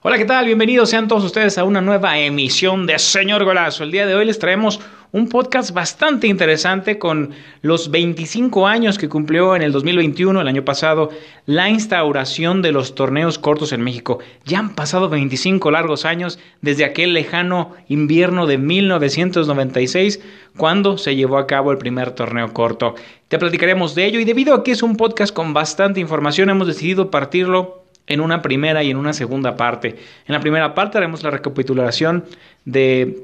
Hola, ¿qué tal? Bienvenidos sean todos ustedes a una nueva emisión de Señor Golazo. El día de hoy les traemos un podcast bastante interesante con los 25 años que cumplió en el 2021, el año pasado, la instauración de los torneos cortos en México. Ya han pasado 25 largos años desde aquel lejano invierno de 1996, cuando se llevó a cabo el primer torneo corto. Te platicaremos de ello y debido a que es un podcast con bastante información, hemos decidido partirlo en una primera y en una segunda parte. En la primera parte haremos la recapitulación de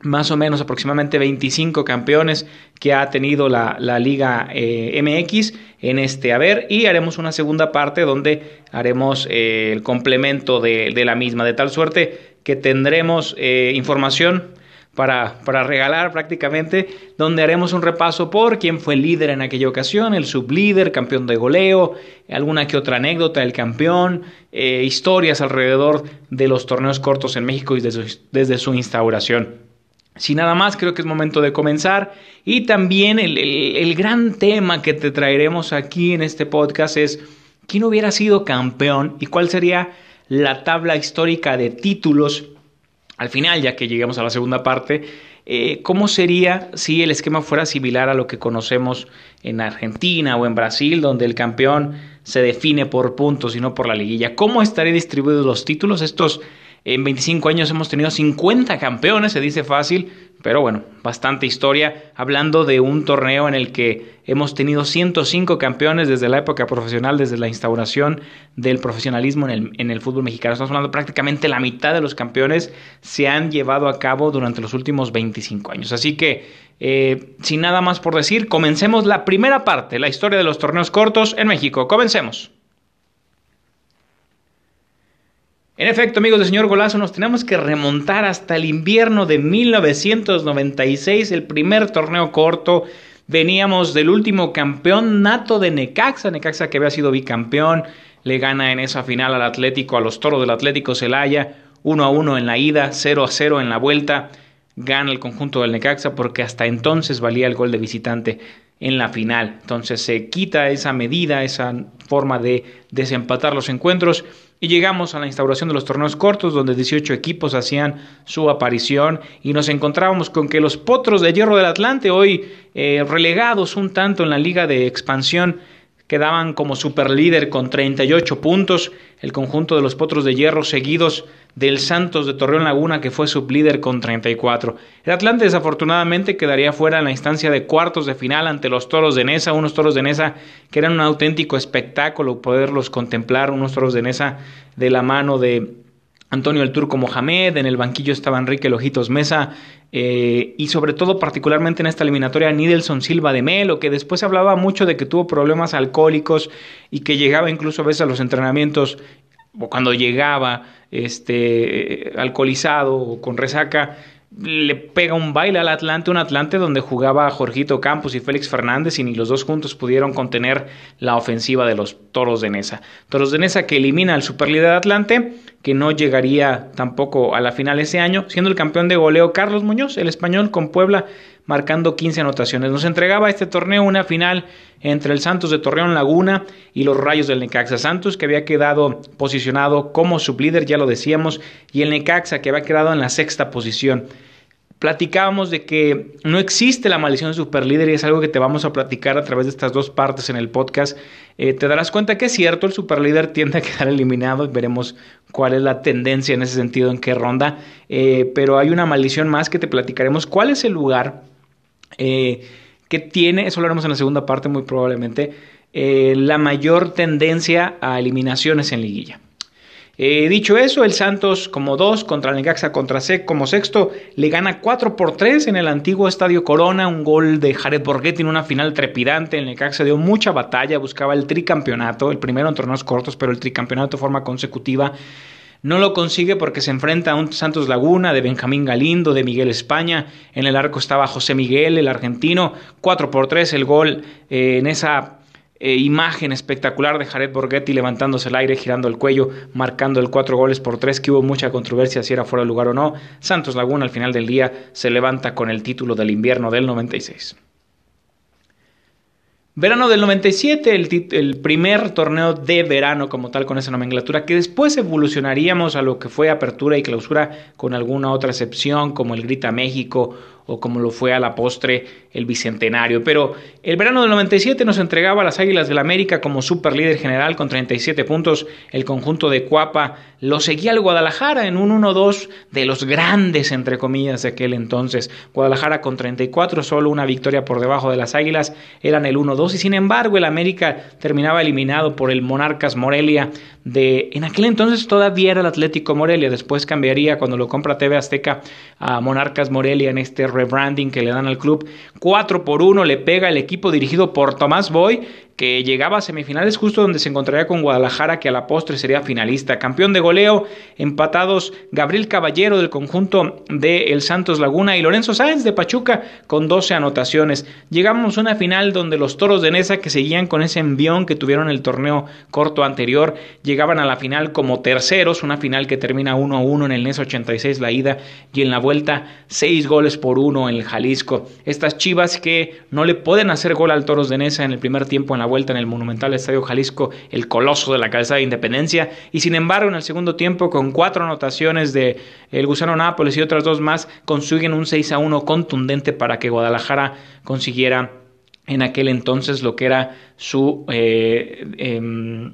más o menos aproximadamente 25 campeones que ha tenido la, Liga eh, MX en este haber y haremos una segunda parte donde haremos eh, el complemento de, de, la misma, de tal suerte que tendremos eh, información para, regalar prácticamente, donde haremos un repaso por quién fue líder en aquella ocasión, el sublíder, campeón de goleo, alguna que otra anécdota del campeón, eh, historias alrededor de los torneos cortos en México y desde su, instauración. Sin nada más, creo que es momento de comenzar. Y también el, el gran tema que te traeremos aquí en este podcast es quién hubiera sido campeón y cuál sería la tabla histórica de títulos al final, ya que lleguemos a la segunda parte, eh, ¿cómo sería si el esquema fuera similar a lo que conocemos en Argentina o en Brasil, donde el campeón se define por puntos y no por la liguilla? ¿Cómo estarían distribuidos los títulos? Estos en 25 años hemos tenido 50 campeones, se dice fácil, pero bueno, bastante historia, hablando de un torneo en el que hemos tenido 105 campeones desde la época profesional, desde la instauración del profesionalismo en el, fútbol mexicano. Estamos hablando prácticamente la mitad de los campeones se han llevado a cabo durante los últimos 25 años. Así que, eh, sin nada más por decir, comencemos la primera parte, la historia de los torneos cortos en México. Comencemos. En efecto, amigos del señor Golazo, nos tenemos que remontar hasta el invierno de 1996, el primer torneo corto. Veníamos del último campeón nato de Necaxa, Necaxa que había sido bicampeón, le gana en esa final al Atlético, a los toros del Atlético Celaya, 1 a 1 en la ida, 0 a 0 en la vuelta, gana el conjunto del Necaxa porque hasta entonces valía el gol de visitante en la final. Entonces se quita esa medida, esa forma de desempatar los encuentros y llegamos a la instauración de los torneos cortos, donde 18 equipos hacían su aparición y nos encontrábamos con que los Potros de Hierro del Atlante, hoy eh, relegados un tanto en la liga de expansión, quedaban como superlíder con 38 puntos, el conjunto de los Potros de Hierro seguidos del Santos de Torreón Laguna que fue sublíder con 34. El Atlante desafortunadamente quedaría fuera en la instancia de cuartos de final ante los Toros de Nesa, unos Toros de Nesa que eran un auténtico espectáculo poderlos contemplar, unos Toros de Nesa de la mano de Antonio el Turco Mohamed, en el banquillo estaba Enrique Lojitos Mesa eh, y sobre todo particularmente en esta eliminatoria Nidelson Silva de Melo, que después hablaba mucho de que tuvo problemas alcohólicos y que llegaba incluso a veces a los entrenamientos o cuando llegaba este alcoholizado o con resaca le pega un baile al Atlante, un Atlante donde jugaba Jorgito Campos y Félix Fernández y ni los dos juntos pudieron contener la ofensiva de los Toros de Nesa. Toros de Nesa que elimina al superlíder Atlante, que no llegaría tampoco a la final ese año, siendo el campeón de goleo Carlos Muñoz, el español con Puebla, marcando 15 anotaciones. Nos entregaba este torneo una final entre el Santos de Torreón Laguna y los Rayos del Necaxa. Santos que había quedado posicionado como sublíder, ya lo decíamos, y el Necaxa que había quedado en la sexta posición. Platicábamos de que no existe la maldición de superlíder y es algo que te vamos a platicar a través de estas dos partes en el podcast. Eh, te darás cuenta que es cierto, el superlíder tiende a quedar eliminado y veremos cuál es la tendencia en ese sentido, en qué ronda. Eh, pero hay una maldición más que te platicaremos. ¿Cuál es el lugar eh, que tiene, eso lo haremos en la segunda parte muy probablemente, eh, la mayor tendencia a eliminaciones en liguilla. Eh, dicho eso, el Santos como dos contra el Necaxa contra Sec como sexto le gana 4 por 3 en el antiguo Estadio Corona, un gol de Jared Borghetti en una final trepidante. El Necaxa dio mucha batalla, buscaba el tricampeonato, el primero en torneos cortos, pero el tricampeonato de forma consecutiva. No lo consigue porque se enfrenta a un Santos Laguna de Benjamín Galindo, de Miguel España. En el arco estaba José Miguel, el argentino. 4 por 3 el gol eh, en esa eh, imagen espectacular de Jared Borghetti levantándose el aire, girando el cuello, marcando el 4 goles por 3, que hubo mucha controversia si era fuera de lugar o no. Santos Laguna al final del día se levanta con el título del invierno del 96. Verano del 97, el, el, primer torneo de verano como tal con esa nomenclatura, que después evolucionaríamos a lo que fue apertura y clausura con alguna otra excepción, como el Grita México o como lo fue a la postre el Bicentenario. Pero el verano del 97 nos entregaba a las Águilas del la América como super líder general con 37 puntos. El conjunto de Cuapa lo seguía al Guadalajara en un 1-2 de los grandes, entre comillas, de aquel entonces. Guadalajara con 34, solo una victoria por debajo de las Águilas, eran el 1-2 y sin embargo el América terminaba eliminado por el Monarcas Morelia de... En aquel entonces todavía era el Atlético Morelia, después cambiaría cuando lo compra TV Azteca a Monarcas Morelia en este rebranding que le dan al club. 4 por 1 le pega el equipo dirigido por Tomás Boy que llegaba a semifinales justo donde se encontraría con Guadalajara, que a la postre sería finalista. Campeón de goleo, empatados Gabriel Caballero del conjunto de El Santos Laguna y Lorenzo Sáenz de Pachuca con 12 anotaciones. Llegamos a una final donde los toros de Nesa, que seguían con ese envión que tuvieron el torneo corto anterior, llegaban a la final como terceros, una final que termina 1 a 1 en el NES 86 la ida y en la vuelta 6 goles por 1 en el Jalisco. Estas chivas que no le pueden hacer gol al toros de Nesa en el primer tiempo en la vuelta en el monumental Estadio Jalisco, el coloso de la calzada de Independencia, y sin embargo en el segundo tiempo con cuatro anotaciones de el Gusano Nápoles y otras dos más, consiguen un 6 a 1 contundente para que Guadalajara consiguiera en aquel entonces lo que era su... Eh, em,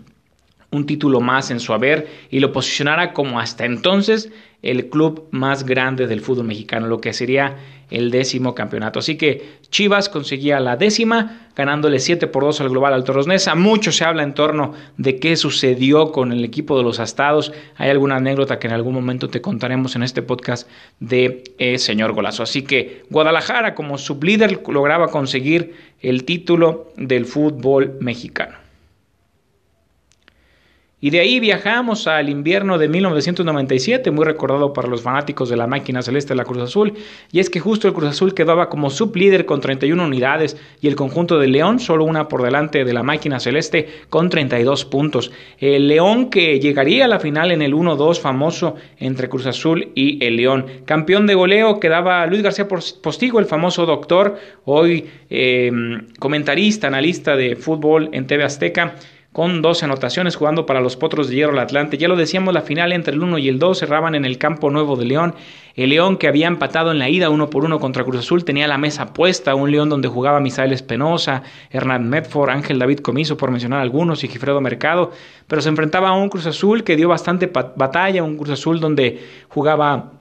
un título más en su haber y lo posicionara como hasta entonces el club más grande del fútbol mexicano, lo que sería el décimo campeonato. Así que Chivas conseguía la décima, ganándole 7 por 2 al global al Toros Nesa. Mucho se habla en torno de qué sucedió con el equipo de los astados. Hay alguna anécdota que en algún momento te contaremos en este podcast de eh, Señor Golazo. Así que Guadalajara como sublíder lograba conseguir el título del fútbol mexicano. Y de ahí viajamos al invierno de 1997, muy recordado para los fanáticos de la máquina celeste de la Cruz Azul, y es que justo el Cruz Azul quedaba como sublíder con 31 unidades y el conjunto de León solo una por delante de la máquina celeste con 32 puntos. El León que llegaría a la final en el 1-2 famoso entre Cruz Azul y el León. Campeón de goleo quedaba Luis García Postigo, el famoso doctor, hoy eh, comentarista, analista de fútbol en TV Azteca con 12 anotaciones jugando para los Potros de Hierro del Atlante. Ya lo decíamos, la final entre el 1 y el 2 cerraban en el campo nuevo de León. El León que había empatado en la ida uno por uno contra Cruz Azul tenía la mesa puesta, un León donde jugaba Misael Espenosa, Hernán Medford, Ángel David Comiso, por mencionar algunos, y Gifredo Mercado, pero se enfrentaba a un Cruz Azul que dio bastante batalla, un Cruz Azul donde jugaba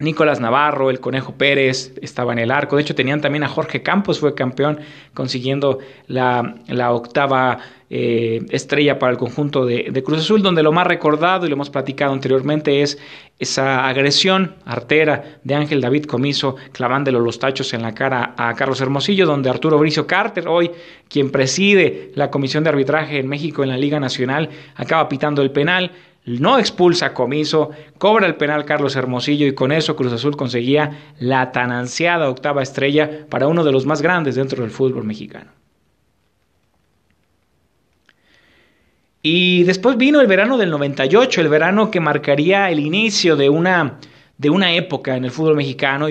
Nicolás Navarro, el Conejo Pérez estaba en el arco. De hecho, tenían también a Jorge Campos, fue campeón, consiguiendo la, octava eh, estrella para el conjunto de, Cruz Azul, donde lo más recordado y lo hemos platicado anteriormente es esa agresión artera de Ángel David Comiso clavándole los tachos en la cara a Carlos Hermosillo, donde Arturo Bricio Carter, hoy quien preside la comisión de arbitraje en México en la Liga Nacional, acaba pitando el penal no expulsa Comiso, cobra el penal Carlos Hermosillo y con eso Cruz Azul conseguía la tan ansiada octava estrella para uno de los más grandes dentro del fútbol mexicano. Y después vino el verano del 98, el verano que marcaría el inicio de una, de una época en el fútbol mexicano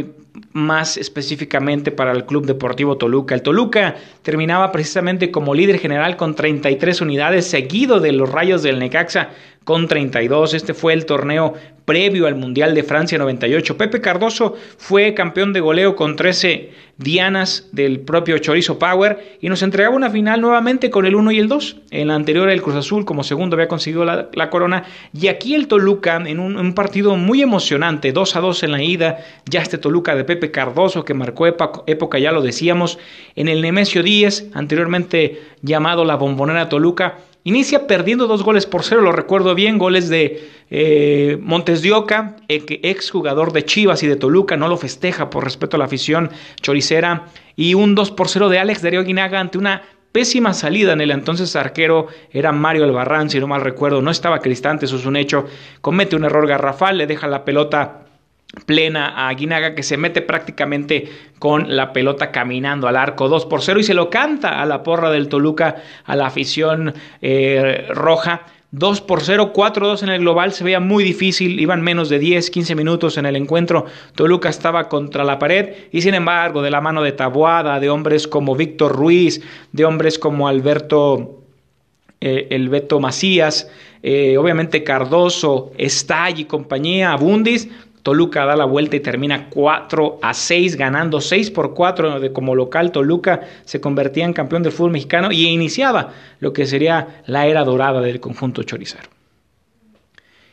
más específicamente para el Club Deportivo Toluca. El Toluca terminaba precisamente como líder general con 33 unidades, seguido de los Rayos del Necaxa con 32. Este fue el torneo previo al Mundial de Francia 98. Pepe Cardoso fue campeón de goleo con 13 dianas del propio Chorizo Power y nos entregaba una final nuevamente con el 1 y el 2. En la anterior el Cruz Azul como segundo había conseguido la, corona y aquí el Toluca en un, partido muy emocionante, 2 a 2 en la ida, ya este Toluca de Pepe Cardoso que marcó época, ya lo decíamos, en el Nemesio 10, anteriormente llamado la Bombonera Toluca, Inicia perdiendo dos goles por cero, lo recuerdo bien, goles de eh, Montes de Oca, ex jugador de Chivas y de Toluca, no lo festeja por respeto a la afición choricera, y un 2 por 0 de Alex Darío Guinaga ante una pésima salida en el entonces arquero era Mario Albarrán, si no mal recuerdo, no estaba Cristante, eso es un hecho, comete un error garrafal, le deja la pelota plena a Guinaga que se mete prácticamente con la pelota caminando al arco. 2 por 0 y se lo canta a la porra del Toluca, a la afición eh, roja. 2 por 0, 4-2 en el global, se veía muy difícil, iban menos de 10, 15 minutos en el encuentro, Toluca estaba contra la pared y sin embargo de la mano de Tabuada, de hombres como Víctor Ruiz, de hombres como Alberto eh, el Beto Macías, eh, obviamente Cardoso, Estall y compañía, Abundis, Toluca da la vuelta y termina 4 a 6, ganando 6 por 4 de como local. Toluca se convertía en campeón del fútbol mexicano y iniciaba lo que sería la era dorada del conjunto choricero.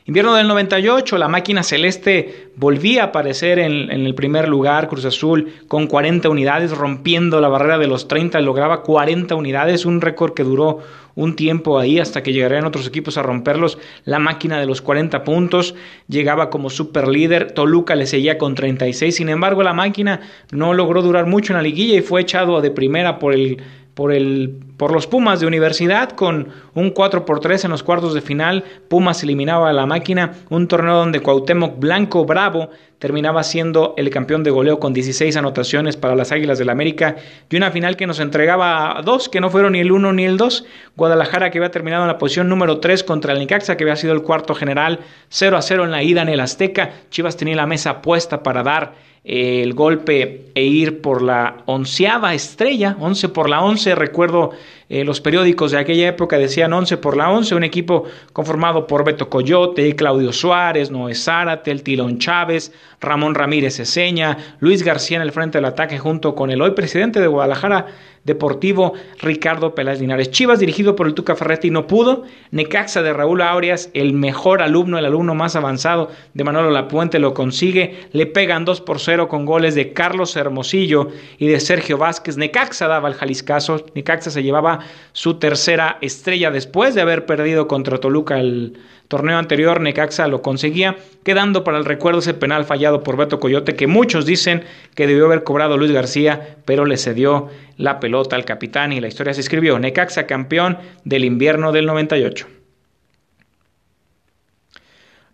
Invierno del 98, la máquina celeste volvía a aparecer en, el primer lugar, Cruz Azul, con 40 unidades, rompiendo la barrera de los 30, lograba 40 unidades, un récord que duró un tiempo ahí hasta que llegarían otros equipos a romperlos. La máquina de los 40 puntos llegaba como super líder, Toluca le seguía con 36, sin embargo la máquina no logró durar mucho en la liguilla y fue echado de primera por el por, el, por los Pumas de Universidad con un 4 por 3 en los cuartos de final. Pumas eliminaba a la máquina, un torneo donde Cuauhtémoc Blanco Bravo terminaba siendo el campeón de goleo con 16 anotaciones para las Águilas del la América y una final que nos entregaba dos, que no fueron ni el 1 ni el 2. Guadalajara que había terminado en la posición número 3 contra el Nicaxa que había sido el cuarto general, 0 a 0 en la ida en el Azteca. Chivas tenía la mesa puesta para dar el golpe e ir por la onceava estrella, once por la once, recuerdo eh, los periódicos de aquella época decían once por la once, un equipo conformado por Beto Coyote, Claudio Suárez, Noé Zárate, el Tilón Chávez, Ramón Ramírez Eseña, Luis García en el frente del ataque junto con el hoy presidente de Guadalajara, Deportivo Ricardo Peláez Linares. Chivas dirigido por el Tuca Ferretti no pudo. Necaxa de Raúl Aureas, el mejor alumno, el alumno más avanzado de Manolo Lapuente lo consigue. Le pegan 2 por 0 con goles de Carlos Hermosillo y de Sergio Vázquez. Necaxa daba el Jaliscazo. Necaxa se llevaba su tercera estrella después de haber perdido contra Toluca el torneo anterior Necaxa lo conseguía, quedando para el recuerdo ese penal fallado por Beto Coyote que muchos dicen que debió haber cobrado Luis García, pero le cedió la pelota al capitán y la historia se escribió. Necaxa campeón del invierno del 98.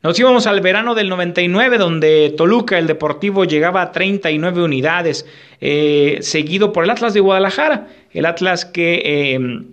Nos íbamos al verano del 99, donde Toluca, el Deportivo, llegaba a 39 unidades, eh, seguido por el Atlas de Guadalajara. El Atlas que eh,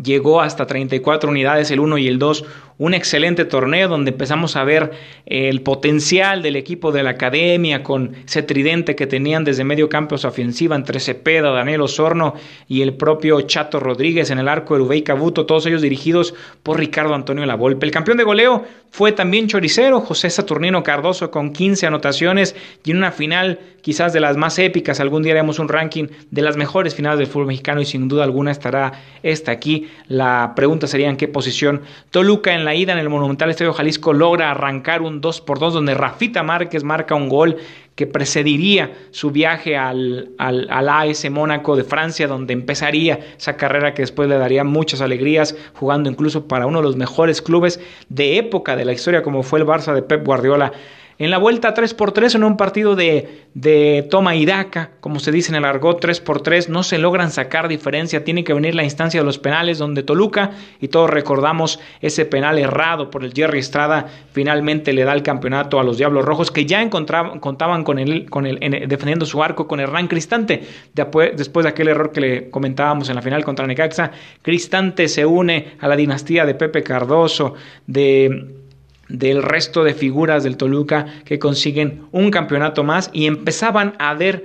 llegó hasta 34 unidades, el 1 y el 2 un excelente torneo donde empezamos a ver el potencial del equipo de la academia con ese tridente que tenían desde medio campo su ofensiva entre Cepeda, Daniel Osorno y el propio Chato Rodríguez en el arco de Rubey Cabuto, todos ellos dirigidos por Ricardo Antonio Lavolpe. El campeón de goleo fue también choricero, José Saturnino Cardoso con 15 anotaciones y en una final quizás de las más épicas, algún día haremos un ranking de las mejores finales del fútbol mexicano y sin duda alguna estará esta aquí. La pregunta sería en qué posición Toluca en la ida en el Monumental Estadio Jalisco logra arrancar un 2 por 2 donde Rafita Márquez marca un gol que precediría su viaje al, al, al, AS Mónaco de Francia, donde empezaría esa carrera que después le daría muchas alegrías, jugando incluso para uno de los mejores clubes de época de la historia, como fue el Barça de Pep Guardiola en la vuelta 3x3 en un partido de, de toma y daca, como se dice en el argot 3x3, no se logran sacar diferencia, tiene que venir la instancia de los penales donde Toluca, y todos recordamos ese penal errado por el Jerry Estrada, finalmente le da el campeonato a los Diablos Rojos que ya contaban con él, con el, defendiendo su arco con Hernán Cristante, después de aquel error que le comentábamos en la final contra Necaxa, Cristante se une a la dinastía de Pepe Cardoso, de del resto de figuras del Toluca que consiguen un campeonato más y empezaban a ver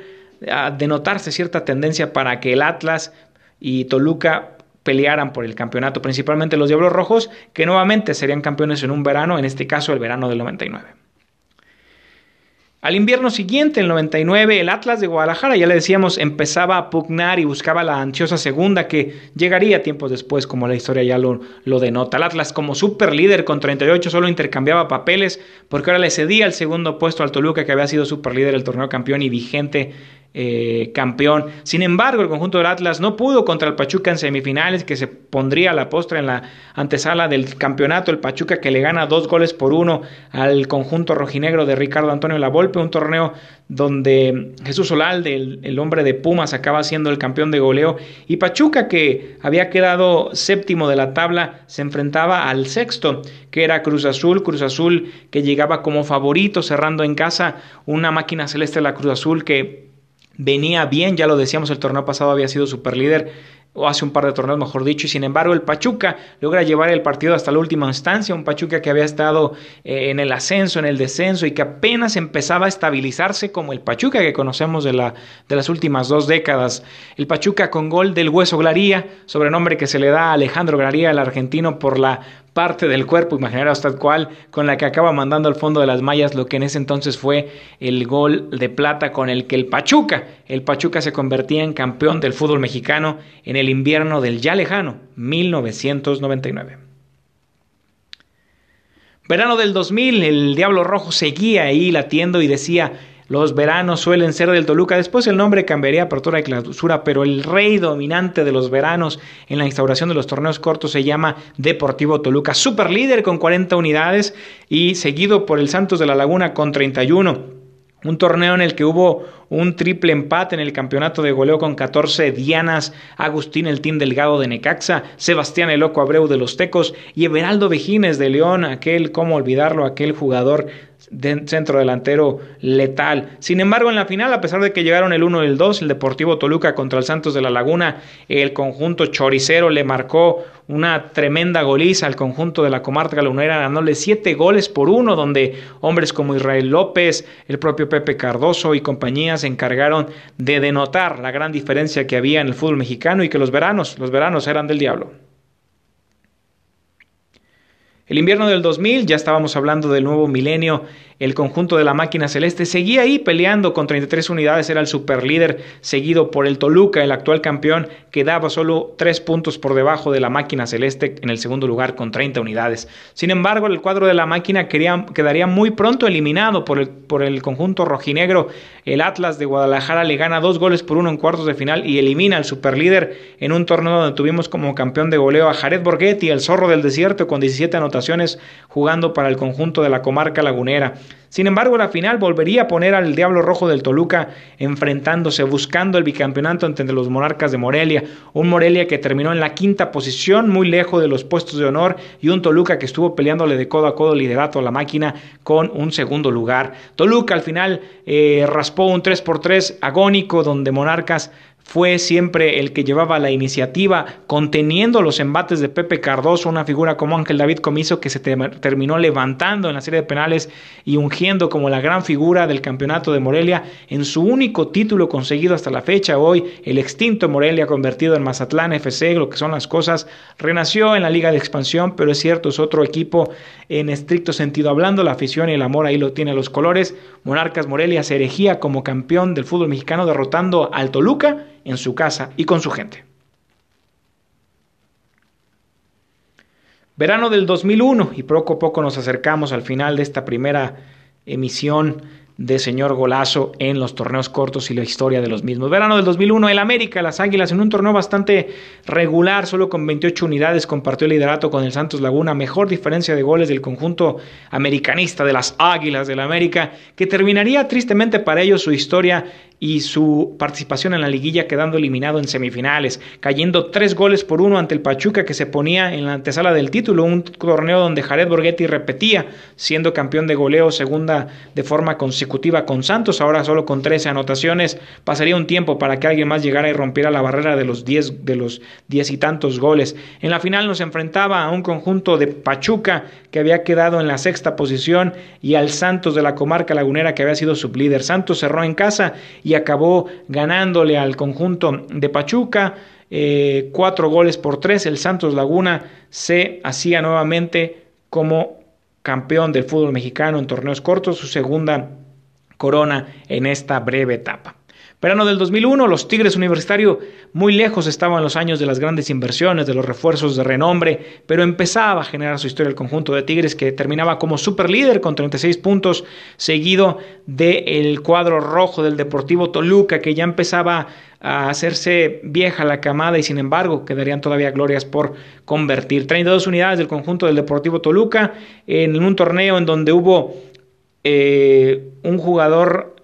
a denotarse cierta tendencia para que el Atlas y Toluca pelearan por el campeonato, principalmente los Diablos Rojos, que nuevamente serían campeones en un verano, en este caso el verano del 99. Al invierno siguiente, el 99, el Atlas de Guadalajara, ya le decíamos, empezaba a pugnar y buscaba la ansiosa segunda que llegaría tiempos después, como la historia ya lo, lo denota. El Atlas como super líder con 38 solo intercambiaba papeles porque ahora le cedía el segundo puesto al Toluca que había sido super líder del torneo campeón y vigente eh, campeón. Sin embargo, el conjunto del Atlas no pudo contra el Pachuca en semifinales, que se pondría a la postre en la antesala del campeonato. El Pachuca que le gana dos goles por uno al conjunto rojinegro de Ricardo Antonio Lavolpe, un torneo donde Jesús Olalde, el, hombre de Pumas, acaba siendo el campeón de goleo. Y Pachuca, que había quedado séptimo de la tabla, se enfrentaba al sexto, que era Cruz Azul. Cruz Azul que llegaba como favorito, cerrando en casa una máquina celeste la Cruz Azul que venía bien, ya lo decíamos, el torneo pasado había sido super líder, o hace un par de torneos, mejor dicho, y sin embargo el Pachuca logra llevar el partido hasta la última instancia, un Pachuca que había estado eh, en el ascenso, en el descenso y que apenas empezaba a estabilizarse como el Pachuca que conocemos de, la, de las últimas dos décadas. El Pachuca con gol del Hueso Glaría, sobrenombre que se le da a Alejandro Glaría, el argentino, por la parte del cuerpo, imaginará usted cuál, con la que acaba mandando al fondo de las mallas lo que en ese entonces fue el gol de plata con el que el Pachuca, el Pachuca se convertía en campeón del fútbol mexicano en el invierno del ya lejano 1999. Verano del 2000, el Diablo Rojo seguía ahí latiendo y decía, los veranos suelen ser del Toluca. Después el nombre cambiaría apertura y clausura, pero el rey dominante de los veranos en la instauración de los torneos cortos se llama Deportivo Toluca. Super líder con 40 unidades y seguido por el Santos de la Laguna con 31. Un torneo en el que hubo un triple empate en el campeonato de goleo con 14 dianas, Agustín el Team Delgado de Necaxa, Sebastián el Loco Abreu de los Tecos y Everaldo Vejines de León, aquel, cómo olvidarlo, aquel jugador de centro delantero letal. Sin embargo, en la final, a pesar de que llegaron el 1 y el 2, el Deportivo Toluca contra el Santos de la Laguna, el conjunto choricero le marcó una tremenda goliza al conjunto de la comarca lagunera, ganándole siete goles por uno, donde hombres como Israel López, el propio Pepe Cardoso y compañía se encargaron de denotar la gran diferencia que había en el fútbol mexicano y que los veranos, los veranos eran del diablo. El invierno del 2000, ya estábamos hablando del nuevo milenio, el conjunto de la máquina celeste seguía ahí peleando con 33 unidades, era el superlíder, seguido por el Toluca, el actual campeón, que daba solo 3 puntos por debajo de la máquina celeste en el segundo lugar con 30 unidades. Sin embargo, el cuadro de la máquina quedaría muy pronto eliminado por el, por el conjunto rojinegro. El Atlas de Guadalajara le gana dos goles por uno en cuartos de final y elimina al superlíder en un torneo donde tuvimos como campeón de goleo a Jared Borghetti, el zorro del desierto, con 17 anotaciones jugando para el conjunto de la comarca lagunera. Sin embargo, la final volvería a poner al Diablo Rojo del Toluca enfrentándose, buscando el bicampeonato entre los Monarcas de Morelia, un Morelia que terminó en la quinta posición, muy lejos de los puestos de honor, y un Toluca que estuvo peleándole de codo a codo liderato a la máquina con un segundo lugar. Toluca al final eh, raspó un 3 por 3 agónico, donde Monarcas fue siempre el que llevaba la iniciativa, conteniendo los embates de Pepe Cardoso, una figura como Ángel David Comiso que se terminó levantando en la serie de penales y ungiendo como la gran figura del campeonato de Morelia en su único título conseguido hasta la fecha. Hoy el extinto Morelia convertido en Mazatlán FC, lo que son las cosas, renació en la Liga de Expansión, pero es cierto, es otro equipo en estricto sentido hablando, la afición y el amor ahí lo tiene los colores. Monarcas Morelia se erigía como campeón del fútbol mexicano derrotando al Toluca en su casa y con su gente. Verano del 2001 y poco a poco nos acercamos al final de esta primera emisión de señor Golazo en los torneos cortos y la historia de los mismos. Verano del 2001, el América, las Águilas, en un torneo bastante regular, solo con 28 unidades, compartió el liderato con el Santos Laguna, mejor diferencia de goles del conjunto americanista de las Águilas del América, que terminaría tristemente para ellos su historia y su participación en la liguilla quedando eliminado en semifinales, cayendo tres goles por uno ante el Pachuca que se ponía en la antesala del título, un torneo donde Jared Borghetti repetía siendo campeón de goleo segunda de forma consecutiva con Santos, ahora solo con 13 anotaciones, pasaría un tiempo para que alguien más llegara y rompiera la barrera de los 10 de los diez y tantos goles. En la final nos enfrentaba a un conjunto de Pachuca que había quedado en la sexta posición y al Santos de la comarca lagunera que había sido sublíder. Santos cerró en casa y y acabó ganándole al conjunto de Pachuca. Eh, cuatro goles por tres. El Santos Laguna se hacía nuevamente como campeón del fútbol mexicano en torneos cortos, su segunda corona en esta breve etapa. Verano del 2001, los Tigres Universitario muy lejos estaban los años de las grandes inversiones, de los refuerzos de renombre, pero empezaba a generar su historia el conjunto de Tigres que terminaba como superlíder con 36 puntos, seguido del cuadro rojo del Deportivo Toluca que ya empezaba a hacerse vieja la camada y sin embargo quedarían todavía glorias por convertir. 32 unidades del conjunto del Deportivo Toluca en un torneo en donde hubo eh, un jugador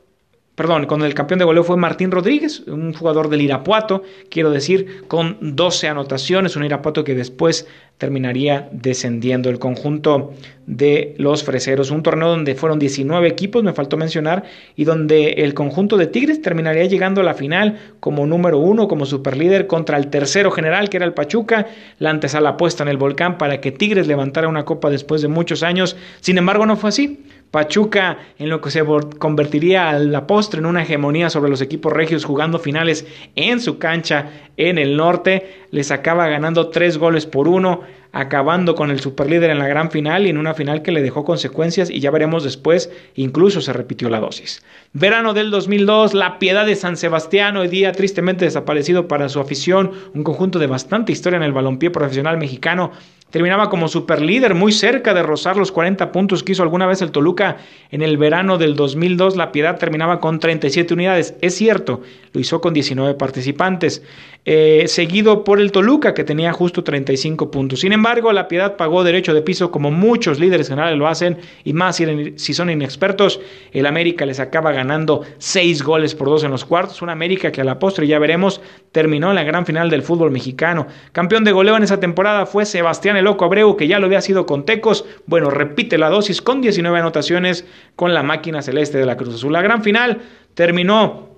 perdón, con el campeón de goleo fue Martín Rodríguez, un jugador del Irapuato, quiero decir, con 12 anotaciones, un Irapuato que después terminaría descendiendo. El conjunto de los Freseros, un torneo donde fueron 19 equipos, me faltó mencionar, y donde el conjunto de Tigres terminaría llegando a la final como número uno, como superlíder contra el tercero general, que era el Pachuca, la antesala puesta en el volcán para que Tigres levantara una copa después de muchos años, sin embargo no fue así, Pachuca en lo que se convertiría a la postre en una hegemonía sobre los equipos regios jugando finales en su cancha en el norte, les acaba ganando tres goles por uno, acabando con el superlíder en la gran final y en una final que le dejó consecuencias y ya veremos después, incluso se repitió la dosis. Verano del 2002, la piedad de San Sebastián, hoy día tristemente desaparecido para su afición, un conjunto de bastante historia en el balompié profesional mexicano, Terminaba como superlíder, muy cerca de rozar los 40 puntos que hizo alguna vez el Toluca en el verano del 2002. La Piedad terminaba con 37 unidades. Es cierto, lo hizo con 19 participantes. Eh, seguido por el Toluca, que tenía justo 35 puntos. Sin embargo, la Piedad pagó derecho de piso como muchos líderes generales lo hacen, y más si, son inexpertos. El América les acaba ganando 6 goles por 2 en los cuartos. Una América que a la postre, ya veremos, terminó en la gran final del fútbol mexicano. Campeón de goleo en esa temporada fue Sebastián el Loco Abreu, que ya lo había sido con Tecos. Bueno, repite la dosis con 19 anotaciones con la máquina celeste de la Cruz Azul. La gran final terminó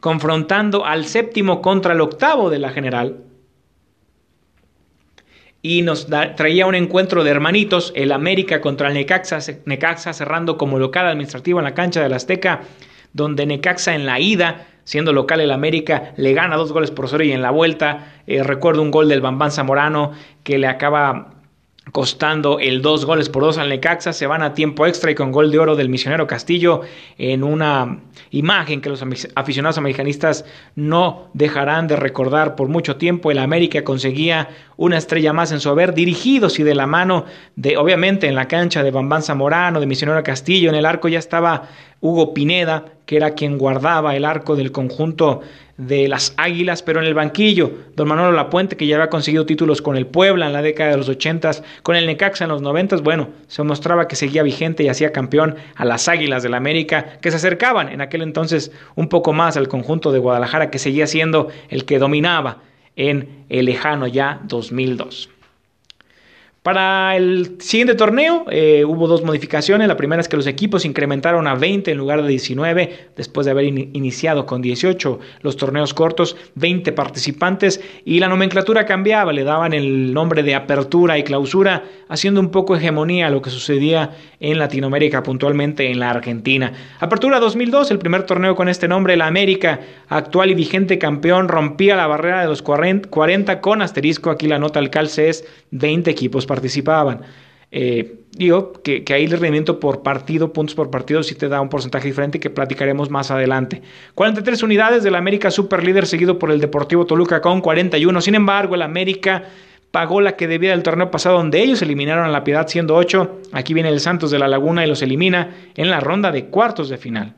confrontando al séptimo contra el octavo de la general. Y nos traía un encuentro de hermanitos, el América contra el Necaxa, Necaxa cerrando como local administrativo en la cancha del Azteca, donde Necaxa en la ida, siendo local el América, le gana dos goles por cero y en la vuelta, eh, recuerdo un gol del Bambán Zamorano que le acaba costando el dos goles por dos al Necaxa, se van a tiempo extra y con gol de oro del misionero Castillo en una imagen que los aficionados americanistas no dejarán de recordar por mucho tiempo. El América conseguía una estrella más en su haber, dirigidos y de la mano de, obviamente, en la cancha de Bambán Zamorano, de misionero Castillo, en el arco ya estaba Hugo Pineda, que era quien guardaba el arco del conjunto de las Águilas, pero en el banquillo, don Manolo Lapuente, que ya había conseguido títulos con el Puebla en la década de los ochentas, con el Necaxa en los noventas, bueno, se mostraba que seguía vigente y hacía campeón a las Águilas del la América, que se acercaban en aquel entonces un poco más al conjunto de Guadalajara, que seguía siendo el que dominaba en el lejano ya 2002. Para el siguiente torneo eh, hubo dos modificaciones. La primera es que los equipos incrementaron a 20 en lugar de 19, después de haber iniciado con 18 los torneos cortos, 20 participantes y la nomenclatura cambiaba, le daban el nombre de apertura y clausura, haciendo un poco hegemonía a lo que sucedía en Latinoamérica, puntualmente en la Argentina. Apertura 2002, el primer torneo con este nombre, la América, actual y vigente campeón, rompía la barrera de los 40 con asterisco, aquí la nota al calce es 20 equipos participaban. Eh, digo que, que, ahí el rendimiento por partido, puntos por partido, sí te da un porcentaje diferente que platicaremos más adelante. 43 unidades del América super líder seguido por el Deportivo Toluca con 41. Sin embargo, el América pagó la que debía del torneo pasado donde ellos eliminaron a la Piedad siendo 8. Aquí viene el Santos de la Laguna y los elimina en la ronda de cuartos de final.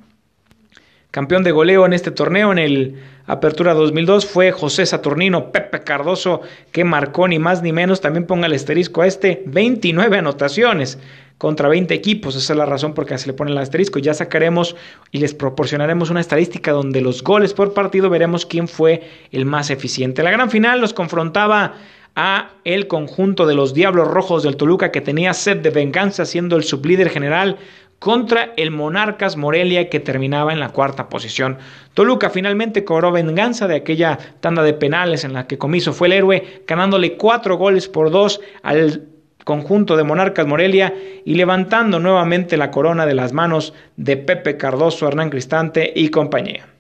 Campeón de goleo en este torneo en el Apertura 2002 fue José Saturnino Pepe Cardoso que marcó ni más ni menos, también ponga el asterisco a este, 29 anotaciones contra 20 equipos. Esa es la razón por la que se le pone el asterisco. Ya sacaremos y les proporcionaremos una estadística donde los goles por partido veremos quién fue el más eficiente. La gran final los confrontaba a el conjunto de los Diablos Rojos del Toluca que tenía sed de venganza siendo el sublíder general contra el Monarcas Morelia que terminaba en la cuarta posición. Toluca finalmente cobró venganza de aquella tanda de penales en la que Comiso fue el héroe, ganándole cuatro goles por dos al conjunto de Monarcas Morelia y levantando nuevamente la corona de las manos de Pepe Cardoso, Hernán Cristante y compañía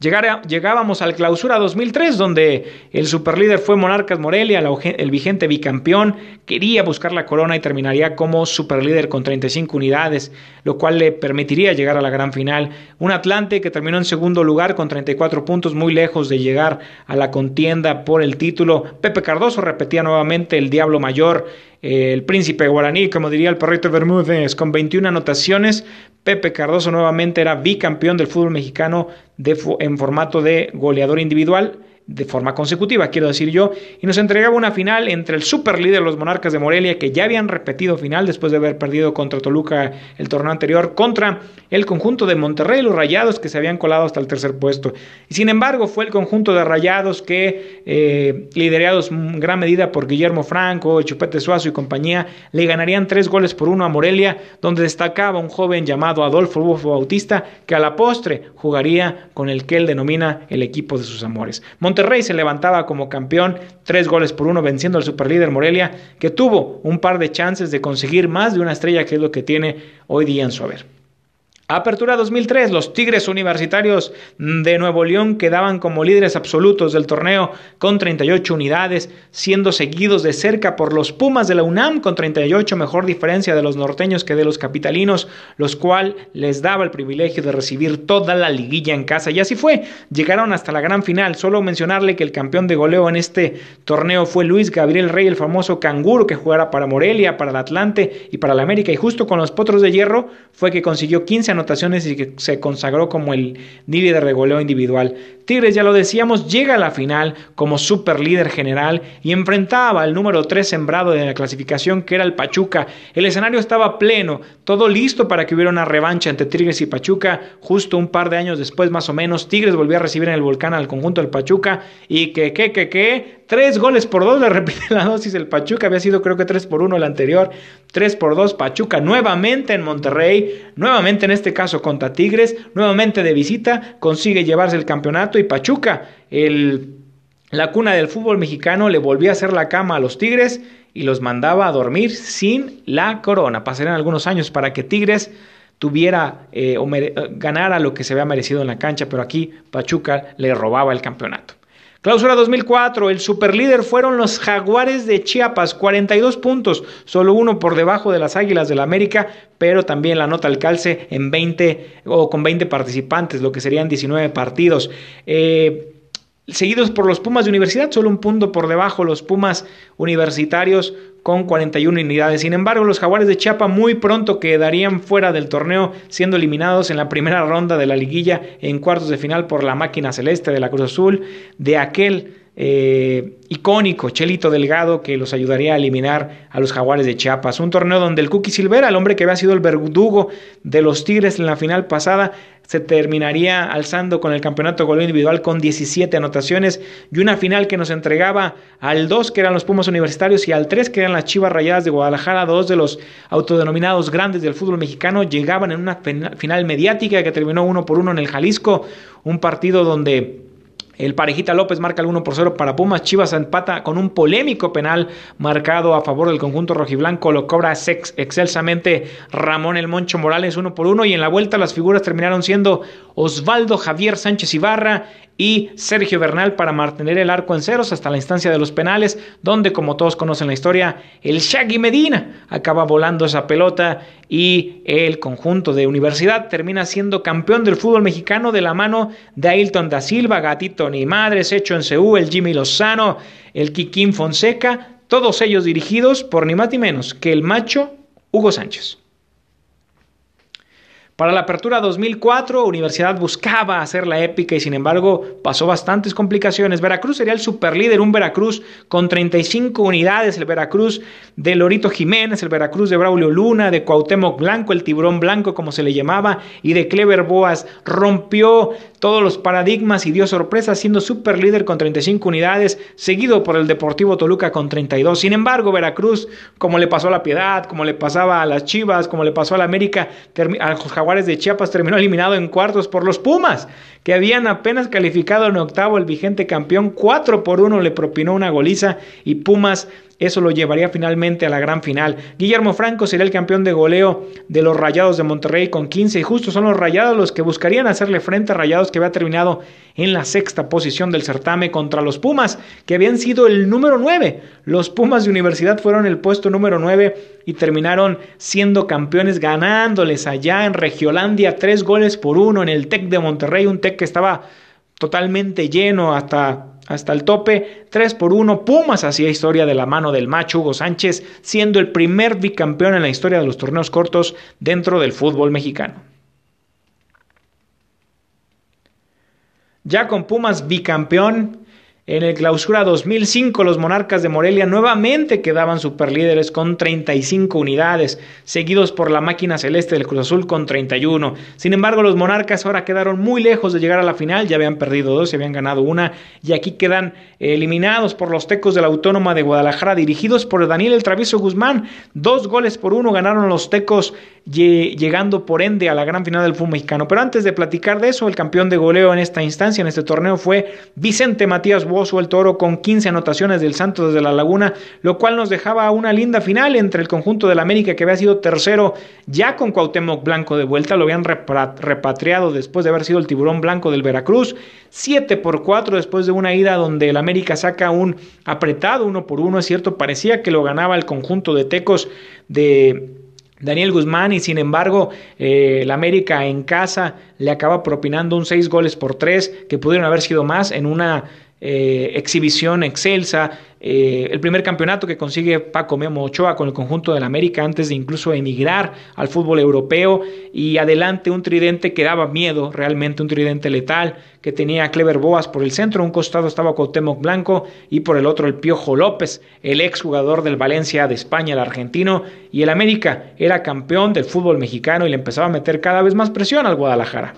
llegábamos al clausura 2003, donde el superlíder fue Monarcas Morelia, el vigente bicampeón, quería buscar la corona y terminaría como superlíder con 35 unidades, lo cual le permitiría llegar a la gran final. Un Atlante que terminó en segundo lugar con 34 puntos, muy lejos de llegar a la contienda por el título. Pepe Cardoso repetía nuevamente el Diablo Mayor el príncipe guaraní, como diría el perrito Bermúdez, con 21 anotaciones. Pepe Cardoso nuevamente era bicampeón del fútbol mexicano de, en formato de goleador individual. De forma consecutiva, quiero decir yo, y nos entregaba una final entre el superlíder los Monarcas de Morelia, que ya habían repetido final después de haber perdido contra Toluca el torneo anterior, contra el conjunto de Monterrey, los Rayados, que se habían colado hasta el tercer puesto. Y sin embargo, fue el conjunto de Rayados que, eh, liderados en gran medida por Guillermo Franco, Chupete Suazo y compañía, le ganarían tres goles por uno a Morelia, donde destacaba un joven llamado Adolfo Bufo Bautista, que a la postre jugaría con el que él denomina el equipo de sus amores. Se levantaba como campeón, tres goles por uno, venciendo al superlíder Morelia, que tuvo un par de chances de conseguir más de una estrella, que es lo que tiene hoy día en su haber. Apertura 2003, los Tigres Universitarios de Nuevo León quedaban como líderes absolutos del torneo con 38 unidades, siendo seguidos de cerca por los Pumas de la UNAM con 38, mejor diferencia de los norteños que de los capitalinos, los cual les daba el privilegio de recibir toda la liguilla en casa. Y así fue, llegaron hasta la gran final. Solo mencionarle que el campeón de goleo en este torneo fue Luis Gabriel Rey, el famoso canguro que jugara para Morelia, para el Atlante y para la América. Y justo con los Potros de Hierro fue que consiguió 15 anotaciones y que se consagró como el líder de regoleo individual. Tigres, ya lo decíamos, llega a la final como super líder general y enfrentaba al número 3 sembrado de la clasificación que era el Pachuca. El escenario estaba pleno, todo listo para que hubiera una revancha entre Tigres y Pachuca. Justo un par de años después, más o menos, Tigres volvió a recibir en el volcán al conjunto del Pachuca y que, que, que, que, tres goles por dos, le repite la dosis el Pachuca, había sido creo que tres por uno el anterior, tres por dos Pachuca nuevamente en Monterrey, nuevamente en este caso contra Tigres, nuevamente de visita, consigue llevarse el campeonato y Pachuca, el, la cuna del fútbol mexicano, le volvía a hacer la cama a los Tigres y los mandaba a dormir sin la corona. Pasarían algunos años para que Tigres tuviera eh, o ganara lo que se había merecido en la cancha, pero aquí Pachuca le robaba el campeonato. Clausura 2004, el superlíder fueron los Jaguares de Chiapas, 42 puntos, solo uno por debajo de las Águilas del la América, pero también la nota al calce en 20 o con 20 participantes, lo que serían 19 partidos. Eh, seguidos por los Pumas de Universidad, solo un punto por debajo los Pumas universitarios con 41 unidades. Sin embargo, los Jaguares de Chiapa muy pronto quedarían fuera del torneo, siendo eliminados en la primera ronda de la liguilla en cuartos de final por la máquina celeste de la Cruz Azul, de aquel eh, icónico Chelito Delgado que los ayudaría a eliminar a los Jaguares de Chiapas. Un torneo donde el Cookie Silvera, el hombre que había sido el verdugo de los Tigres en la final pasada, se terminaría alzando con el campeonato goleo individual con 17 anotaciones y una final que nos entregaba al 2 que eran los Pumas Universitarios y al 3 que eran las Chivas Rayadas de Guadalajara, dos de los autodenominados grandes del fútbol mexicano, llegaban en una final mediática que terminó uno por uno en el Jalisco, un partido donde el Parejita López marca el 1 por 0 para Pumas. Chivas empata con un polémico penal marcado a favor del conjunto rojiblanco. Lo cobra excelsamente Ramón El Moncho Morales 1 por 1. Y en la vuelta las figuras terminaron siendo Osvaldo Javier Sánchez Ibarra y Sergio Bernal para mantener el arco en ceros hasta la instancia de los penales, donde como todos conocen la historia, el Shaggy Medina acaba volando esa pelota y el conjunto de universidad termina siendo campeón del fútbol mexicano de la mano de Ailton da Silva, Gatito Ni Madres, Hecho en Seúl, el Jimmy Lozano, el Kikín Fonseca, todos ellos dirigidos por ni más ni menos que el macho Hugo Sánchez. Para la apertura 2004, Universidad buscaba hacer la épica y sin embargo pasó bastantes complicaciones. Veracruz sería el superlíder, un Veracruz con 35 unidades, el Veracruz de Lorito Jiménez, el Veracruz de Braulio Luna, de Cuauhtémoc Blanco, el tiburón blanco como se le llamaba, y de Clever Boas. Rompió todos los paradigmas y dio sorpresa siendo superlíder con 35 unidades, seguido por el Deportivo Toluca con 32. Sin embargo, Veracruz, como le pasó a la Piedad, como le pasaba a las Chivas, como le pasó a la América, a los de Chiapas terminó eliminado en cuartos por los Pumas, que habían apenas calificado en octavo el vigente campeón. 4 por 1 le propinó una goliza y Pumas eso lo llevaría finalmente a la gran final. Guillermo Franco sería el campeón de goleo de los Rayados de Monterrey con 15 y justo son los Rayados los que buscarían hacerle frente a Rayados que había terminado en la sexta posición del certamen contra los Pumas, que habían sido el número 9. Los Pumas de Universidad fueron el puesto número 9 y terminaron siendo campeones ganándoles allá en Regiolandia tres goles por uno en el TEC de Monterrey, un TEC que estaba totalmente lleno hasta hasta el tope, 3 por 1, Pumas hacía historia de la mano del macho Hugo Sánchez, siendo el primer bicampeón en la historia de los torneos cortos dentro del fútbol mexicano. Ya con Pumas bicampeón, En el clausura 2005, los Monarcas de Morelia nuevamente quedaban superlíderes con 35 unidades, seguidos por la máquina celeste del Cruz Azul con 31. Sin embargo, los Monarcas ahora quedaron muy lejos de llegar a la final, ya habían perdido dos, se habían ganado una, y aquí quedan eliminados por los Tecos de la Autónoma de Guadalajara, dirigidos por Daniel El Travieso Guzmán. Dos goles por uno ganaron los Tecos, llegando por ende a la gran final del fútbol mexicano. Pero antes de platicar de eso, el campeón de goleo en esta instancia, en este torneo, fue Vicente Matías Bozo el Toro con 15 anotaciones del Santos desde la Laguna, lo cual nos dejaba una linda final entre el conjunto del América que había sido tercero ya con Cuauhtémoc Blanco de vuelta, lo habían repatriado después de haber sido el tiburón blanco del Veracruz, 7 por 4 después de una ida donde el América saca un apretado uno por uno, es cierto, parecía que lo ganaba el conjunto de Tecos de Daniel Guzmán y sin embargo eh, el América en casa le acaba propinando un 6 goles por 3 que pudieron haber sido más en una eh, exhibición excelsa, eh, el primer campeonato que consigue Paco Memo Ochoa con el conjunto del América antes de incluso emigrar al fútbol europeo y adelante un tridente que daba miedo, realmente un tridente letal que tenía Clever Boas por el centro, un costado estaba Cuauhtémoc Blanco y por el otro el Piojo López, el ex jugador del Valencia de España, el argentino, y el América era campeón del fútbol mexicano y le empezaba a meter cada vez más presión al Guadalajara.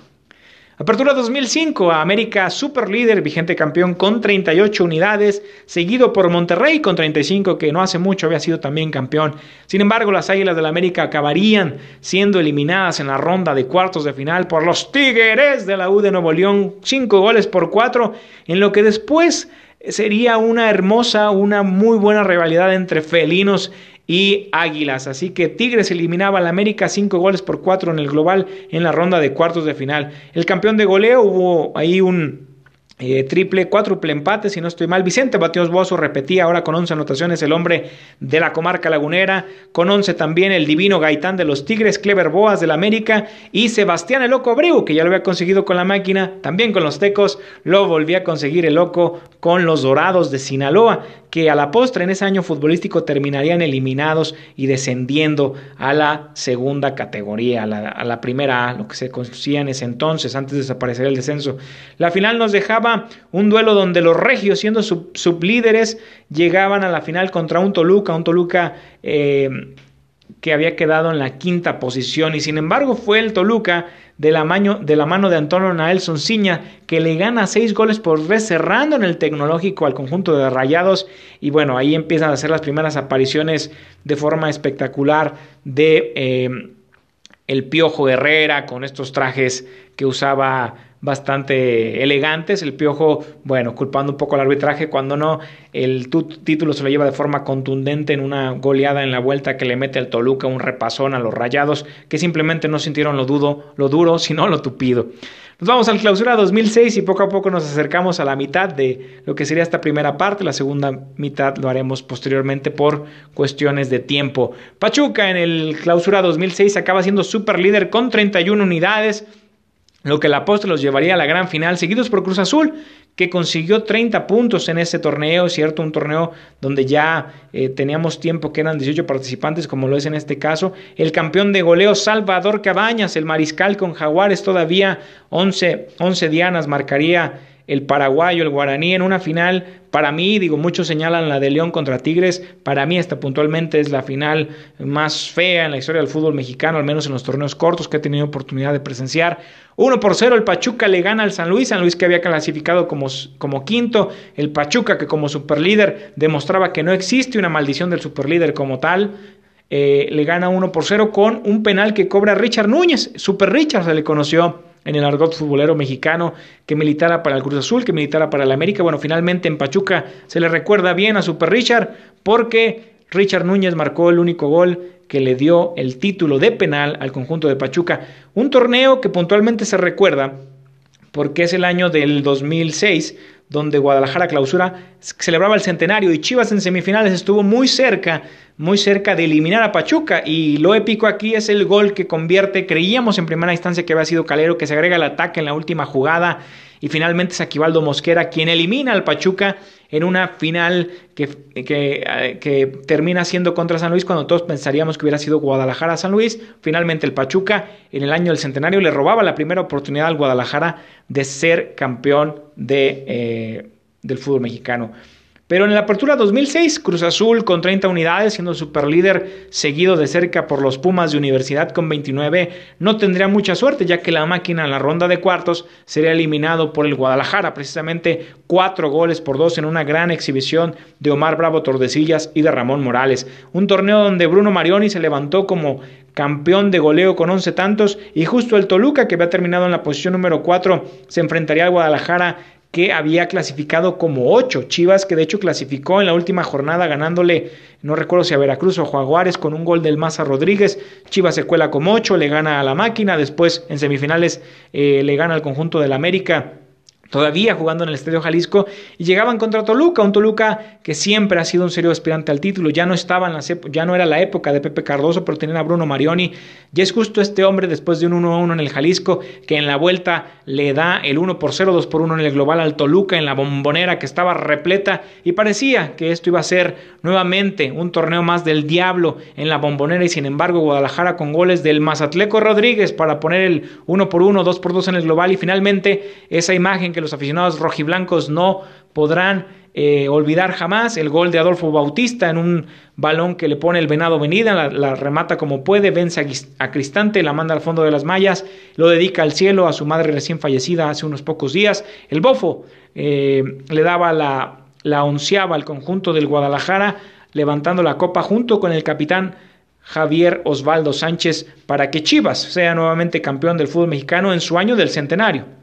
Apertura 2005, América super líder, vigente campeón con 38 unidades, seguido por Monterrey con 35, que no hace mucho había sido también campeón. Sin embargo, las Águilas del la América acabarían siendo eliminadas en la ronda de cuartos de final por los Tigres de la U de Nuevo León, 5 goles por 4, en lo que después sería una hermosa, una muy buena rivalidad entre felinos y Águilas. Así que Tigres eliminaba al América 5 goles por 4 en el global en la ronda de cuartos de final. El campeón de goleo hubo ahí un eh, triple, cuádruple empate, si no estoy mal. Vicente Batios Bozo repetía ahora con 11 anotaciones el hombre de la comarca lagunera. Con 11 también el divino Gaitán de los Tigres, Clever Boas del América y Sebastián el Loco Abreu, que ya lo había conseguido con la máquina, también con los Tecos. Lo volvía a conseguir el Loco con los Dorados de Sinaloa que a la postre en ese año futbolístico terminarían eliminados y descendiendo a la segunda categoría, a la, primera A, lo que se conocía en ese entonces, antes de desaparecer el descenso. La final nos dejaba un duelo donde los regios, siendo sublíderes, llegaban a la final contra un Toluca, un Toluca eh, que había quedado en la quinta posición y sin embargo fue el Toluca de la, mano, de Antonio Naelson Ciña, que le gana seis goles por vez cerrando en el tecnológico al conjunto de Rayados. Y bueno, ahí empiezan a hacer las primeras apariciones de forma espectacular de eh, el Piojo Herrera con estos trajes que usaba bastante elegantes. El Piojo, bueno, culpando un poco al arbitraje, cuando no, el título se lo lleva de forma contundente en una goleada en la vuelta que le mete al Toluca un repasón a los rayados, que simplemente no sintieron lo, dudo, lo duro, sino lo tupido. Nos vamos al clausura 2006 y poco a poco nos acercamos a la mitad de lo que sería esta primera parte. La segunda mitad lo haremos posteriormente por cuestiones de tiempo. Pachuca en el clausura 2006 acaba siendo super líder con 31 unidades lo que la postre los llevaría a la gran final, seguidos por Cruz Azul, que consiguió 30 puntos en ese torneo, ¿cierto? Un torneo donde ya eh, teníamos tiempo que eran 18 participantes, como lo es en este caso. El campeón de goleo Salvador Cabañas, el mariscal con Jaguares, todavía 11, 11 dianas marcaría el paraguayo, el guaraní en una final, para mí, digo, muchos señalan la de León contra Tigres, para mí esta puntualmente es la final más fea en la historia del fútbol mexicano, al menos en los torneos cortos que he tenido oportunidad de presenciar. 1 por 0 el Pachuca le gana al San Luis, San Luis que había clasificado como, como quinto, el Pachuca que como superlíder demostraba que no existe una maldición del superlíder como tal, eh, le gana 1 por 0 con un penal que cobra Richard Núñez, Super Richard se le conoció en el argot futbolero mexicano, que militara para el Cruz Azul, que militara para el América. Bueno, finalmente en Pachuca se le recuerda bien a Super Richard porque Richard Núñez marcó el único gol que le dio el título de penal al conjunto de Pachuca. Un torneo que puntualmente se recuerda porque es el año del 2006 donde Guadalajara clausura celebraba el centenario y Chivas en semifinales estuvo muy cerca muy cerca de eliminar a Pachuca. Y lo épico aquí es el gol que convierte, creíamos en primera instancia que había sido Calero, que se agrega el ataque en la última jugada y finalmente es Aquivaldo Mosquera quien elimina al Pachuca en una final que, que, que, termina siendo contra San Luis cuando todos pensaríamos que hubiera sido Guadalajara San Luis. Finalmente el Pachuca en el año del centenario le robaba la primera oportunidad al Guadalajara de ser campeón de... Eh, del fútbol mexicano. Pero en la apertura 2006, Cruz Azul con 30 unidades, siendo superlíder, seguido de cerca por los Pumas de Universidad con 29, no tendría mucha suerte, ya que la máquina en la ronda de cuartos sería eliminado por el Guadalajara, precisamente cuatro goles por dos en una gran exhibición de Omar Bravo Tordesillas y de Ramón Morales. Un torneo donde Bruno Marioni se levantó como campeón de goleo con 11 tantos y justo el Toluca, que había terminado en la posición número 4, se enfrentaría al Guadalajara que había clasificado como 8. Chivas, que de hecho clasificó en la última jornada ganándole, no recuerdo si a Veracruz o a Jaguares, con un gol del Maza Rodríguez. Chivas se cuela como 8, le gana a la máquina. Después en semifinales eh, le gana al conjunto del América todavía jugando en el Estadio Jalisco y llegaban contra Toluca, un Toluca que siempre ha sido un serio aspirante al título, ya no estaba en la, ya no era la época de Pepe Cardoso, pero tenían a Bruno Marioni, y es justo este hombre después de un 1-1 en el Jalisco que en la vuelta le da el 1 por 0, 2 por 1 en el global al Toluca en la bombonera que estaba repleta y parecía que esto iba a ser nuevamente un torneo más del diablo en la bombonera y sin embargo Guadalajara con goles del Mazatleco Rodríguez para poner el 1 por 1, 2 por 2 en el global y finalmente esa imagen que los aficionados rojiblancos no podrán eh, olvidar jamás el gol de Adolfo Bautista en un balón que le pone el Venado Venida, la, remata como puede, vence a, Cristante, la manda al fondo de las mallas, lo dedica al cielo a su madre recién fallecida hace unos pocos días. El Bofo eh, le daba la, la onceava al conjunto del Guadalajara, levantando la copa junto con el capitán Javier Osvaldo Sánchez para que Chivas sea nuevamente campeón del fútbol mexicano en su año del centenario.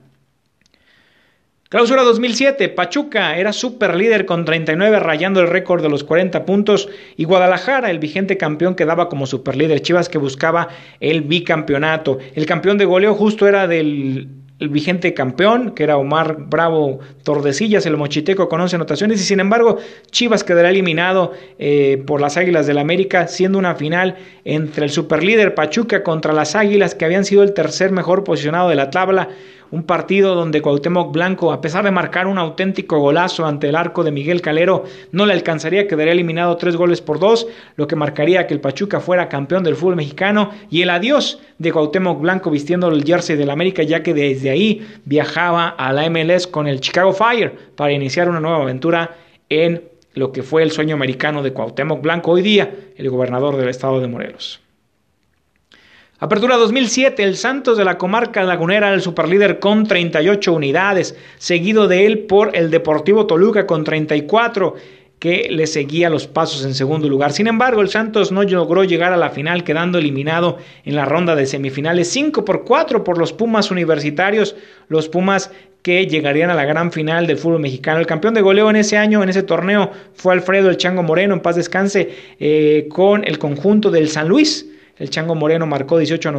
Clausura 2007, Pachuca era super líder con 39 rayando el récord de los 40 puntos y Guadalajara, el vigente campeón, quedaba como super líder. Chivas que buscaba el bicampeonato. El campeón de goleo justo era del vigente campeón, que era Omar Bravo Tordesillas, el mochiteco con 11 anotaciones, y sin embargo Chivas quedará eliminado eh, por las Águilas del América, siendo una final entre el superlíder Pachuca contra las Águilas, que habían sido el tercer mejor posicionado de la tabla un partido donde Cuauhtémoc Blanco, a pesar de marcar un auténtico golazo ante el arco de Miguel Calero, no le alcanzaría, quedaría eliminado tres goles por dos, lo que marcaría que el Pachuca fuera campeón del fútbol mexicano y el adiós de Cuauhtémoc Blanco vistiendo el jersey del América, ya que desde ahí viajaba a la MLS con el Chicago Fire para iniciar una nueva aventura en lo que fue el sueño americano de Cuauhtémoc Blanco, hoy día el gobernador del estado de Morelos. Apertura 2007, el Santos de la comarca lagunera, el superlíder con 38 unidades, seguido de él por el Deportivo Toluca con 34 que le seguía los pasos en segundo lugar. Sin embargo, el Santos no logró llegar a la final, quedando eliminado en la ronda de semifinales 5 por 4 por los Pumas universitarios, los Pumas que llegarían a la gran final del fútbol mexicano. El campeón de goleo en ese año, en ese torneo, fue Alfredo el Chango Moreno, en paz descanse, eh, con el conjunto del San Luis. El Chango Moreno marcó 18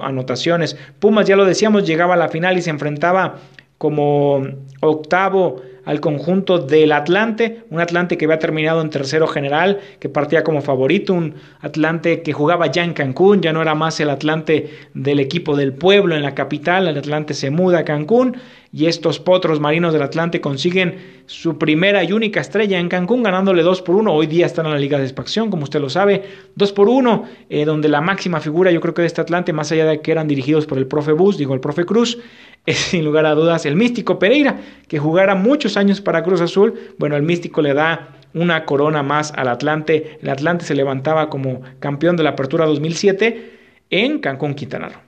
anotaciones. Pumas, ya lo decíamos, llegaba a la final y se enfrentaba como octavo al conjunto del Atlante, un Atlante que había terminado en tercero general, que partía como favorito, un Atlante que jugaba ya en Cancún, ya no era más el Atlante del equipo del pueblo en la capital, el Atlante se muda a Cancún y estos potros marinos del Atlante consiguen su primera y única estrella en Cancún, ganándole 2 por 1. Hoy día están en la Liga de Expansión, como usted lo sabe, 2 por 1, eh, donde la máxima figura, yo creo que de este Atlante, más allá de que eran dirigidos por el profe Bus, digo el profe Cruz, es sin lugar a dudas el místico Pereira, que jugara muchos años para Cruz Azul. Bueno, el místico le da una corona más al Atlante. El Atlante se levantaba como campeón de la Apertura 2007 en Cancún, Quintana Roo.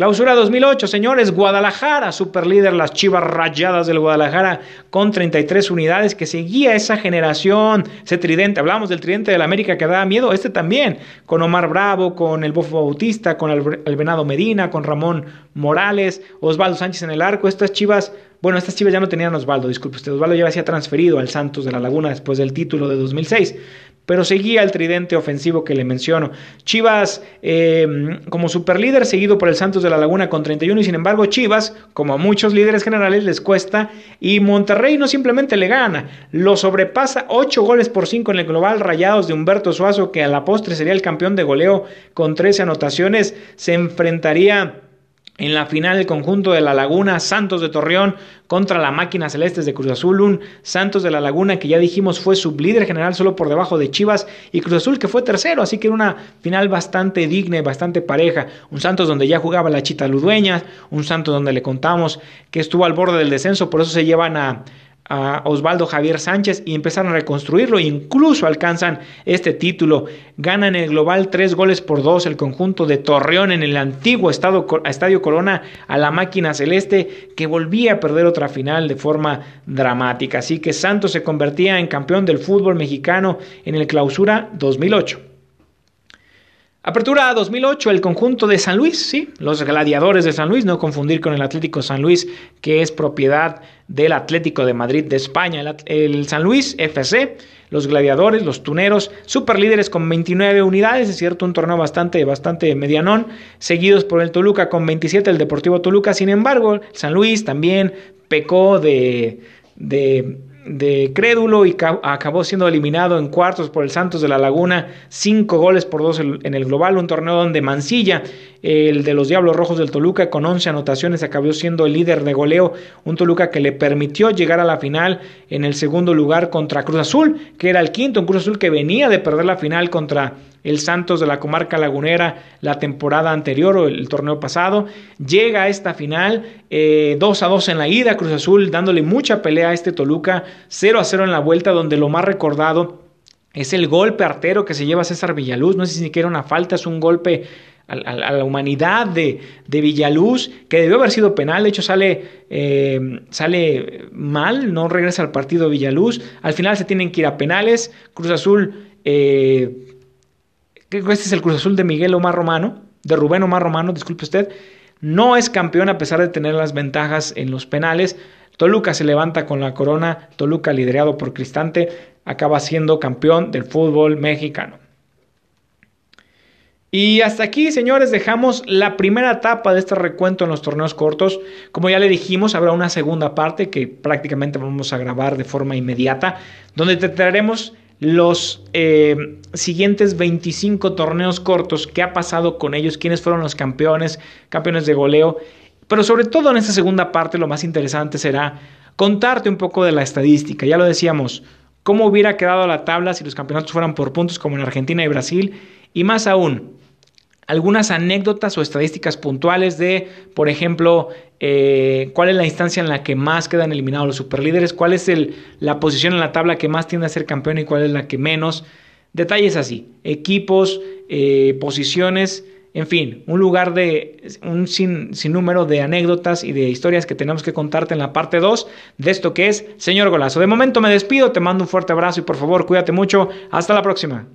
Clausura 2008, señores, Guadalajara, superlíder, las Chivas Rayadas del Guadalajara con 33 unidades que seguía esa generación, ese tridente, hablamos del tridente del América que daba miedo, este también, con Omar Bravo, con el Bofo Bautista, con el, Venado Medina, con Ramón Morales, Osvaldo Sánchez en el arco, estas Chivas, bueno, estas Chivas ya no tenían Osvaldo, disculpe usted, Osvaldo ya había transferido al Santos de la Laguna después del título de 2006, pero seguía el tridente ofensivo que le menciono. Chivas eh, como superlíder, seguido por el Santos de la Laguna con 31, y sin embargo Chivas, como a muchos líderes generales, les cuesta, y Monterrey no simplemente le gana, lo sobrepasa 8 goles por 5 en el global rayados de Humberto Suazo, que a la postre sería el campeón de goleo con 13 anotaciones, se enfrentaría en la final, el conjunto de La Laguna, Santos de Torreón contra la máquina celestes de Cruz Azul. Un Santos de La Laguna que ya dijimos fue sublíder general solo por debajo de Chivas y Cruz Azul que fue tercero. Así que era una final bastante digna y bastante pareja. Un Santos donde ya jugaba la Chita Ludueña. Un Santos donde le contamos que estuvo al borde del descenso. Por eso se llevan a a Osvaldo Javier Sánchez y empezaron a reconstruirlo. Incluso alcanzan este título. Ganan el global tres goles por dos el conjunto de Torreón en el antiguo Estadio Corona a la máquina celeste que volvía a perder otra final de forma dramática. Así que Santos se convertía en campeón del fútbol mexicano en el clausura 2008. Apertura 2008, el conjunto de San Luis, sí, los gladiadores de San Luis, no confundir con el Atlético San Luis, que es propiedad del Atlético de Madrid de España. El, San Luis FC, los gladiadores, los tuneros, superlíderes con 29 unidades, es cierto, un torneo bastante, bastante medianón, seguidos por el Toluca con 27, el Deportivo Toluca. Sin embargo, San Luis también pecó de, de de crédulo y acabó siendo eliminado en cuartos por el Santos de la Laguna, cinco goles por dos en el global, un torneo donde Mancilla, el de los Diablos Rojos del Toluca, con 11 anotaciones, acabó siendo el líder de goleo, un Toluca que le permitió llegar a la final en el segundo lugar contra Cruz Azul, que era el quinto, un Cruz Azul que venía de perder la final contra el Santos de la comarca lagunera la temporada anterior o el torneo pasado. Llega a esta final 2 eh, a 2 en la ida, Cruz Azul dándole mucha pelea a este Toluca, 0 a 0 en la vuelta donde lo más recordado es el golpe artero que se lleva César Villaluz, no sé si siquiera una falta, es un golpe a, la humanidad de, Villaluz, que debió haber sido penal, de hecho sale, eh, sale mal, no regresa al partido Villaluz, al final se tienen que ir a penales, Cruz Azul eh, este es el Cruz Azul de Miguel Omar Romano, de Rubén Omar Romano, disculpe usted, no es campeón a pesar de tener las ventajas en los penales. Toluca se levanta con la corona, Toluca liderado por Cristante acaba siendo campeón del fútbol mexicano. Y hasta aquí, señores, dejamos la primera etapa de este recuento en los torneos cortos. Como ya le dijimos, habrá una segunda parte que prácticamente vamos a grabar de forma inmediata, donde te traeremos los eh, siguientes 25 torneos cortos, qué ha pasado con ellos, quiénes fueron los campeones, campeones de goleo. Pero sobre todo en esta segunda parte lo más interesante será contarte un poco de la estadística. Ya lo decíamos, cómo hubiera quedado la tabla si los campeonatos fueran por puntos como en Argentina y Brasil. Y más aún, algunas anécdotas o estadísticas puntuales de, por ejemplo, eh, cuál es la instancia en la que más quedan eliminados los superlíderes, cuál es el, la posición en la tabla que más tiende a ser campeón y cuál es la que menos. Detalles así, equipos, eh, posiciones, en fin, un lugar de un sin, sinnúmero de anécdotas y de historias que tenemos que contarte en la parte 2 de esto que es Señor Golazo. De momento me despido, te mando un fuerte abrazo y por favor cuídate mucho. Hasta la próxima.